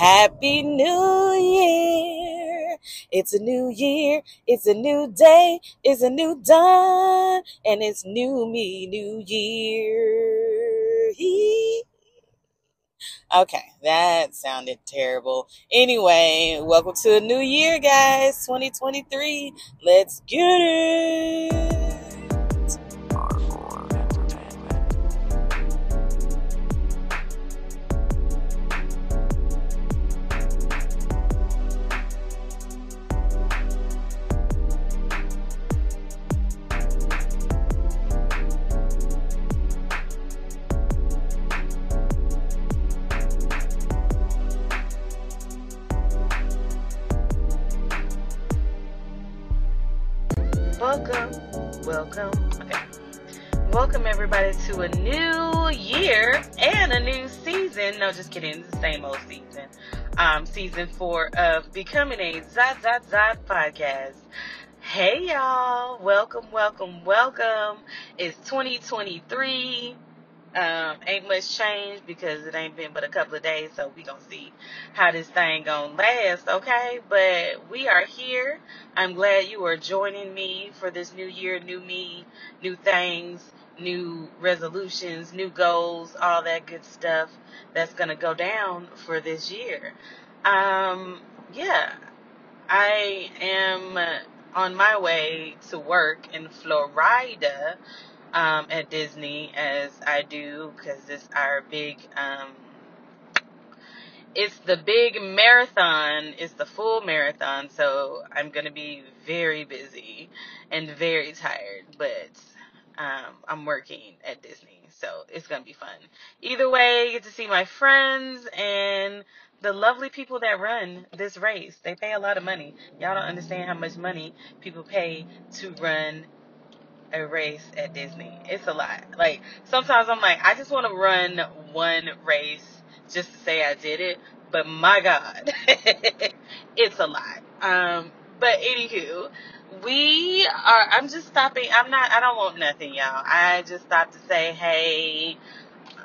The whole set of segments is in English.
Happy New Year. It's a new year. It's a new day. It's a new dawn. And it's new me, new year. Okay, that sounded terrible. Anyway, welcome to a new year, guys. 2023. Let's get it. Welcome, welcome. Okay. Welcome everybody to a new year and a new season. No, just kidding. It's the same old season. Um, season four of Becoming a Dot Dot Dot podcast. Hey y'all. Welcome, welcome, welcome. It's 2023. Um, ain't much changed because it ain't been but a couple of days, so we gonna see how this thing gonna last, okay? But we are here. I'm glad you are joining me for this new year, new me, new things, new resolutions, new goals, all that good stuff that's gonna go down for this year. Um, yeah, I am on my way to work in Florida um, at Disney as I do because it's our big, um, it's the big marathon. It's the full marathon, so I'm gonna be very busy and very tired. But um, I'm working at Disney, so it's gonna be fun. Either way, I get to see my friends and the lovely people that run this race. They pay a lot of money. Y'all don't understand how much money people pay to run a race at Disney. It's a lot. Like sometimes I'm like, I just want to run one race just to say I did it. But my God, it's a lot. Um, but anywho, we are. I'm just stopping. I'm not. I don't want nothing, y'all. I just stopped to say, hey,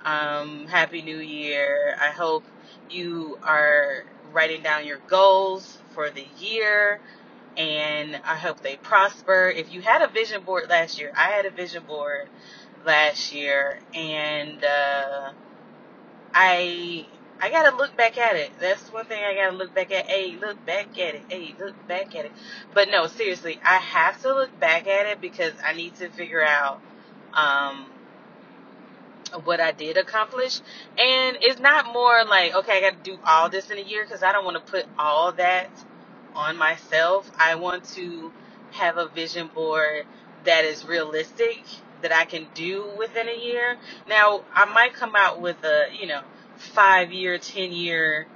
um, happy New Year. I hope you are writing down your goals for the year and I hope they prosper. If you had a vision board last year, I had a vision board last year, and uh, I I gotta look back at it. That's one thing I gotta look back at. Hey, look back at it. Hey, look back at it. But no, seriously, I have to look back at it because I need to figure out um, what I did accomplish. And it's not more like okay, I got to do all this in a year because I don't want to put all that on myself. I want to have a vision board that is realistic that I can do within a year. Now, I might come out with a, you know, 5 year, 10 year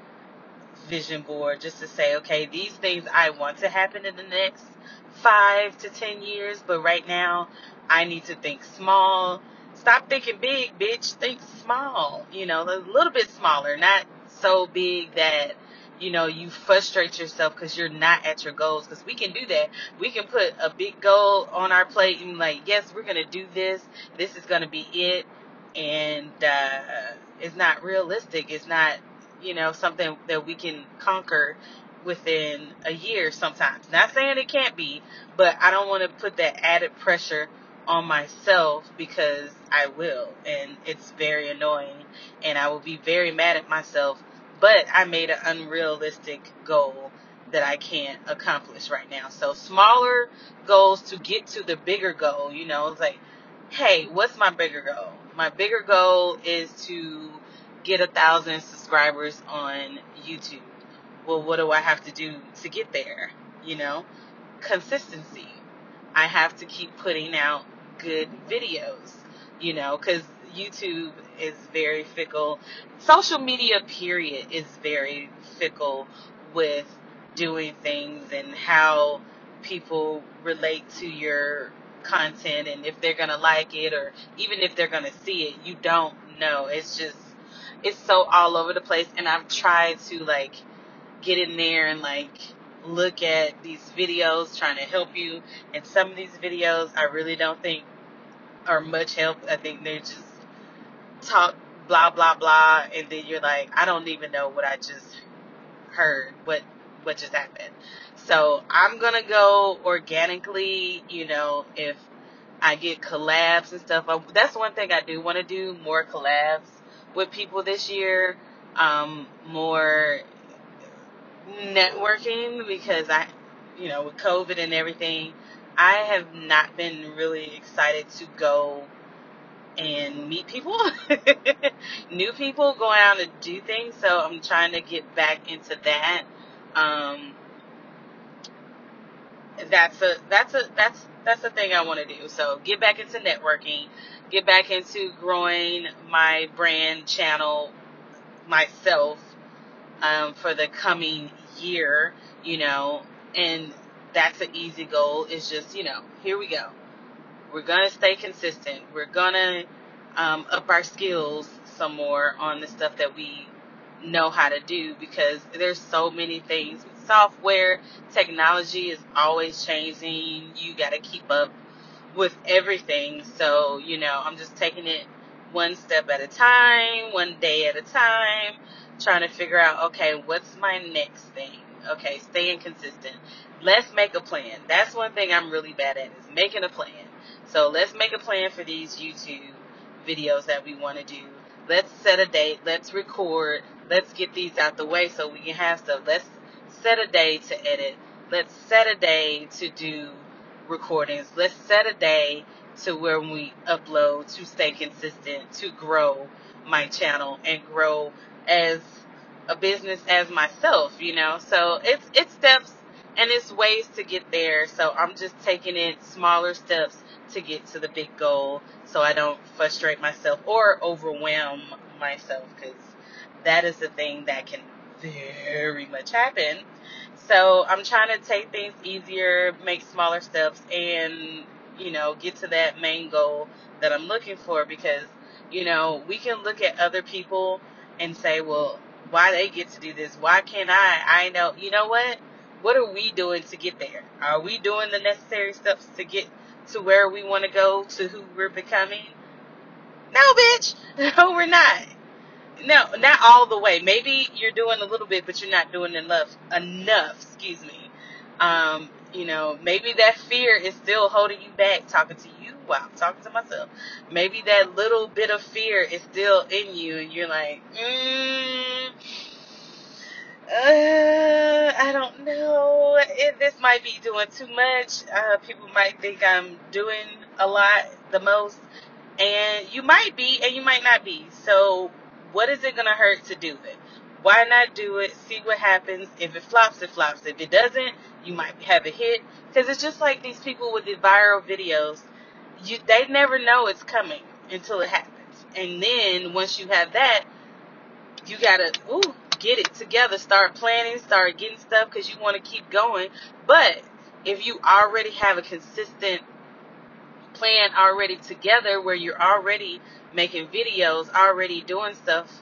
vision board just to say, okay, these things I want to happen in the next 5 to 10 years, but right now I need to think small. Stop thinking big, bitch. Think small. You know, a little bit smaller, not so big that you know, you frustrate yourself because you're not at your goals. Because we can do that. We can put a big goal on our plate and like, yes, we're gonna do this. This is gonna be it, and uh, it's not realistic. It's not, you know, something that we can conquer within a year. Sometimes, not saying it can't be, but I don't want to put that added pressure on myself because I will, and it's very annoying, and I will be very mad at myself but I made an unrealistic goal that I can't accomplish right now. So smaller goals to get to the bigger goal, you know, it's like, hey, what's my bigger goal? My bigger goal is to get a thousand subscribers on YouTube. Well, what do I have to do to get there? You know, consistency. I have to keep putting out good videos, you know, because YouTube is very fickle. Social media, period, is very fickle with doing things and how people relate to your content and if they're going to like it or even if they're going to see it. You don't know. It's just, it's so all over the place. And I've tried to like get in there and like look at these videos trying to help you. And some of these videos I really don't think are much help. I think they're just talk blah blah blah and then you're like I don't even know what I just heard what what just happened. So I'm gonna go organically, you know, if I get collabs and stuff. That's one thing I do want to do more collabs with people this year. Um, more networking because I, you know, with COVID and everything, I have not been really excited to go and meet people, new people, go out and do things. So I'm trying to get back into that. Um, that's a that's a that's that's the thing I want to do. So get back into networking, get back into growing my brand channel myself um, for the coming year. You know, and that's an easy goal. Is just you know here we go. We're gonna stay consistent. We're gonna um, up our skills some more on the stuff that we know how to do because there's so many things. With software technology is always changing. You got to keep up with everything. So you know i'm just taking it one step at a time one day at a time trying to figure out okay what's my next thing? Okay staying consistent. Let's make a plan. That's one thing i'm really bad at is making a plan so let's make a plan for these youtube videos that we want to do let's set a date let's record let's get these out the way so we can have stuff. Let's set a day to edit. Let's set a day to do recordings. Let's set a day to where we upload to stay consistent, to grow my channel and grow as a business as myself, you know. So it's it's steps and it's ways to get there. So I'm just taking it smaller steps to get to the big goal so I don't frustrate myself or overwhelm myself cuz that is the thing that can very much happen. So I'm trying to take things easier, make smaller steps, and you know, get to that main goal that I'm looking for because, you know, we can look at other people and say, well, why they get to do this? Why can't I? I know, you know what? What are we doing to get there? Are we doing the necessary steps to get to where we want to go, to who we're becoming? No, bitch. No, we're not. No, not all the way. Maybe you're doing a little bit, but you're not doing enough. Enough, excuse me. Um, you know, maybe that fear is still holding you back. Talking to you, wow, I'm talking to myself. Maybe that little bit of fear is still in you, and you're like, mm, uh, I don't know. It, this might be doing too much. Uh, people might think I'm doing a lot, the most, and you might be, and you might not be. So what is it going to hurt to do it? Why not do it? See what happens. If it flops, it flops. If it doesn't, you might have a hit. Because it's just like these people with the viral videos. You, they never know it's coming until it happens. And then once you have that, you gotta ooh get it together. Start planning. Start getting stuff because you want to keep going. But if you already have a consistent plan already together where you're already making videos, already doing stuff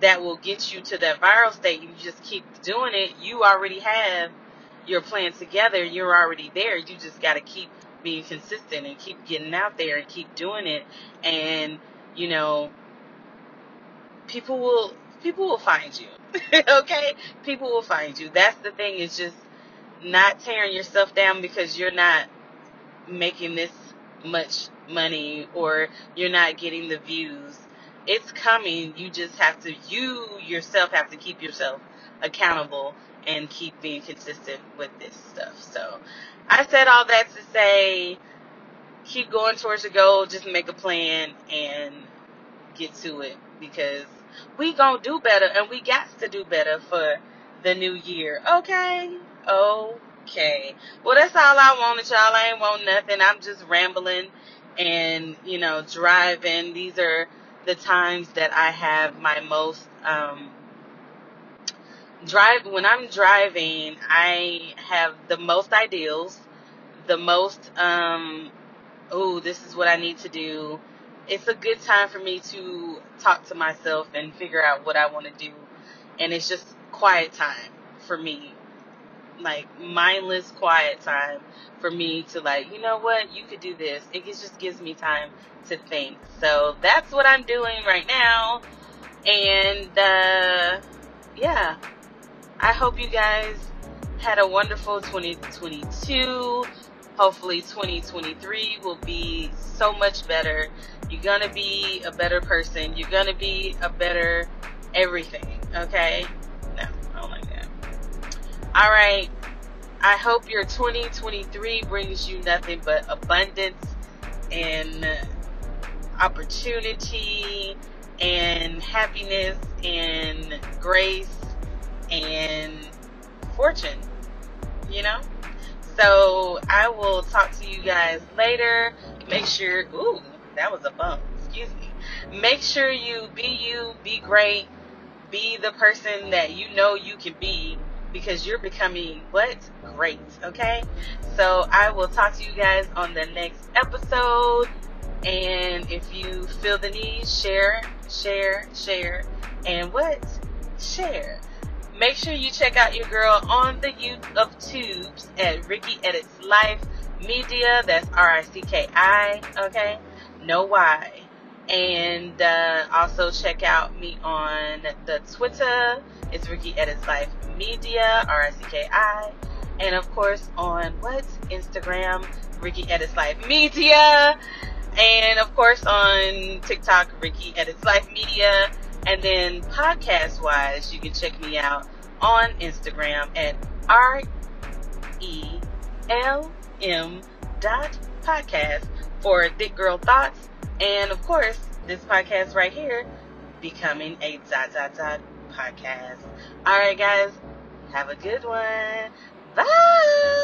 that will get you to that viral state. You just keep doing it. You already have your plan together. You're already there. You just got to keep being consistent and keep getting out there and keep doing it. And, you know, people will people will find you. okay? People will find you. That's the thing is just not tearing yourself down because you're not making this much money or you're not getting the views. It's coming. You just have to, you yourself have to keep yourself accountable and keep being consistent with this stuff. So I said all that to say keep going towards your goal, just make a plan and get to it because we gonna do better and we got to do better for the new year. Okay? Okay. Well, that's all I wanted, y'all. I ain't want nothing. I'm just rambling and, you know, driving. These are the times that I have my most, um, drive, when I'm driving, I have the most ideals, the most, um, oh, this is what I need to do. It's a good time for me to talk to myself and figure out what I want to do. And it's just quiet time for me like mindless quiet time for me to like, you know what, you could do this. It just gives me time to think. So that's what I'm doing right now. And uh, yeah, I hope you guys had a wonderful 2022. Hopefully 2023 will be so much better. You're gonna be a better person. You're gonna be a better everything. Okay? No, I don't like that. All right. I hope your 2023 brings you nothing but abundance and opportunity and happiness and grace and fortune, you know? So I will talk to you guys later. Make sure, ooh, that was a bump. Excuse me. Make sure you be you, be great, be the person that you know you can be because you're becoming what? Great. Okay? So I will talk to you guys on the next episode. And if you feel the need, share, share, share, and what? Share. Make sure you check out your girl on the youth of tubes at Ricki Edits Life Media. That's R I C K I. Okay? No Why. And uh, also check out me on the Twitter. It's Ricki Edits Life Media, R I C K I. And of course on what? Instagram, Ricki Edits Life Media. And of course on TikTok, Ricki Edits Life Media. And then podcast wise, you can check me out on Instagram at R E L M dot podcast for Thick Girl Thoughts. And of course, this podcast right here, becoming a dot dot dot podcast. All right, guys, have a good one. Bye.